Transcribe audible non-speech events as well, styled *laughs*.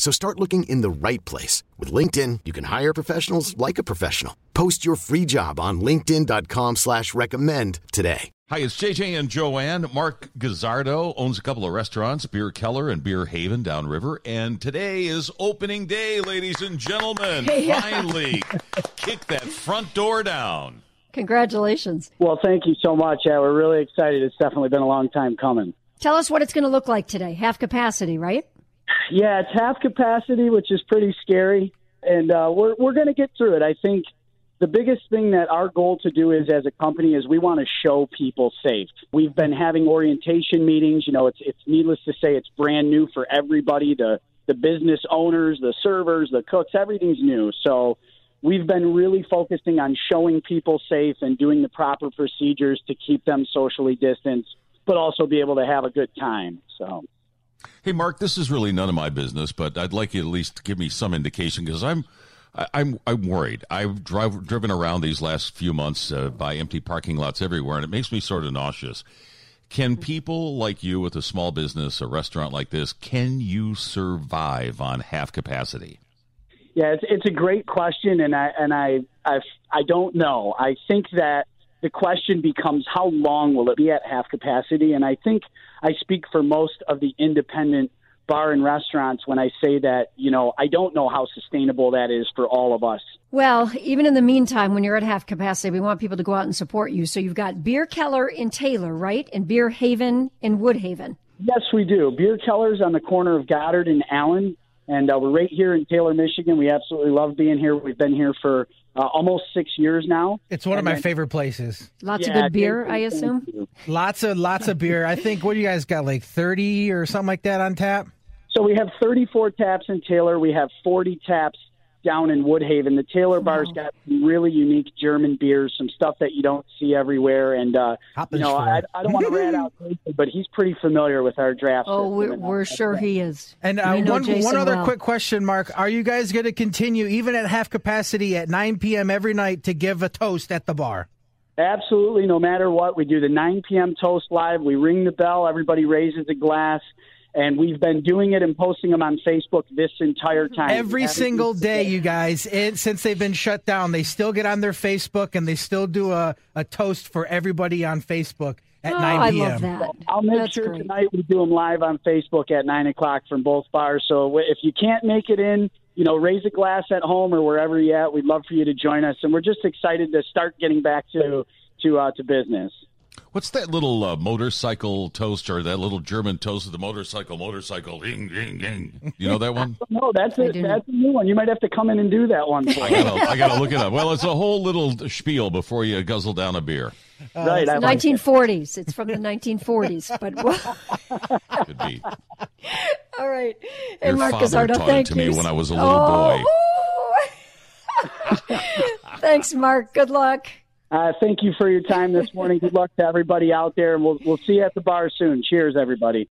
So start looking in the right place. With LinkedIn, you can hire professionals like a professional. Post your free job on linkedin.com slash recommend today. Hi, it's JJ and Joanne. Mark Gazzardo owns a couple of restaurants, Beer Keller and Beer Haven downriver. And today is opening day, ladies and gentlemen. Finally, kick that front door down. Congratulations. Well, thank you so much. Yeah, we're really excited. It's definitely been a long time coming. Tell us what it's going to look like today. Half capacity, right? Yeah, it's half capacity, which is pretty scary, and uh, we're we're going to get through it. I think the biggest thing that our goal to do is as a company is we want to show people safe. We've been having orientation meetings. You know, it's it's needless to say it's brand new for everybody. The the business owners, the servers, the cooks, everything's new. So we've been really focusing on showing people safe and doing the proper procedures to keep them socially distanced, but also be able to have a good time. So. Hey, Mark, this is really none of my business, but I'd like you at least give me some indication because I'm, I, I'm, I'm worried. I've drive, driven around these last few months uh, by empty parking lots everywhere, and it makes me sort of nauseous. Can people like you with a small business, a restaurant like this, can you survive on half capacity? Yeah, it's, it's a great question, and I and I I I don't know. I think that the question becomes how long will it be at half capacity, and I think I speak for most of the independent bar and restaurants when I say that you know I don't know how sustainable that is for all of us. Well, even in the meantime, when you're at half capacity, we want people to go out and support you. So you've got Beer Keller in Taylor, right, and Beer Haven in Woodhaven. Yes, we do. Beer Keller's on the corner of Goddard and Allen and uh, we're right here in Taylor, Michigan. We absolutely love being here. We've been here for uh, almost six years now. It's one and of my then, favorite places. Lots Yeah, of good beer, I assume. Lots of lots of beer. I think what do you guys got like 30 or something like that on tap? So we have 34 taps in Taylor. We have 40 taps down in Woodhaven. The Taylor bar's got some really unique German beers, some stuff that you don't see everywhere. And uh, you know, I, I don't want to rat out, *laughs* but he's pretty familiar with our draft. Oh, we're, we're sure that. he is. And uh, one one other well. quick question, Mark: Are you guys going to continue even at half capacity at 9 p.m. every night to give a toast at the bar? Absolutely, no matter what. We do the 9 p.m. toast live. We ring the bell. Everybody raises a glass. And we've been doing it and posting them on Facebook this entire time. Every single day, you guys, it, since they've been shut down, they still get on their Facebook and they still do a, a toast for everybody on Facebook at Oh, 9 I p.m. love that. I'll make That's sure great. tonight we do them live on Facebook at nine o'clock from both bars. So if you can't make it in, you know, raise a glass at home or wherever you're at. We'd love for you to join us, and we're just excited to start getting back to to uh, to business. What's that little uh, motorcycle toast or that little German toast of the motorcycle, motorcycle, ding, ding, ding? You know that one? *laughs* No, that's it. That's a new one. You might have to come in and do that one. For I gotta, I gotta look it up. Well, it's a whole little spiel before you guzzle down a beer. right, I like 1940s. It's from the 1940s. But *laughs* Could be. all right. Your And Mark father Gazzardo, taught it thank to me when I was a little boy. boy. *laughs* Thanks, Mark. Good luck. Uh, thank you for your time this morning. Good luck to everybody out there, and we'll we'll see you at the bar soon. Cheers, everybody.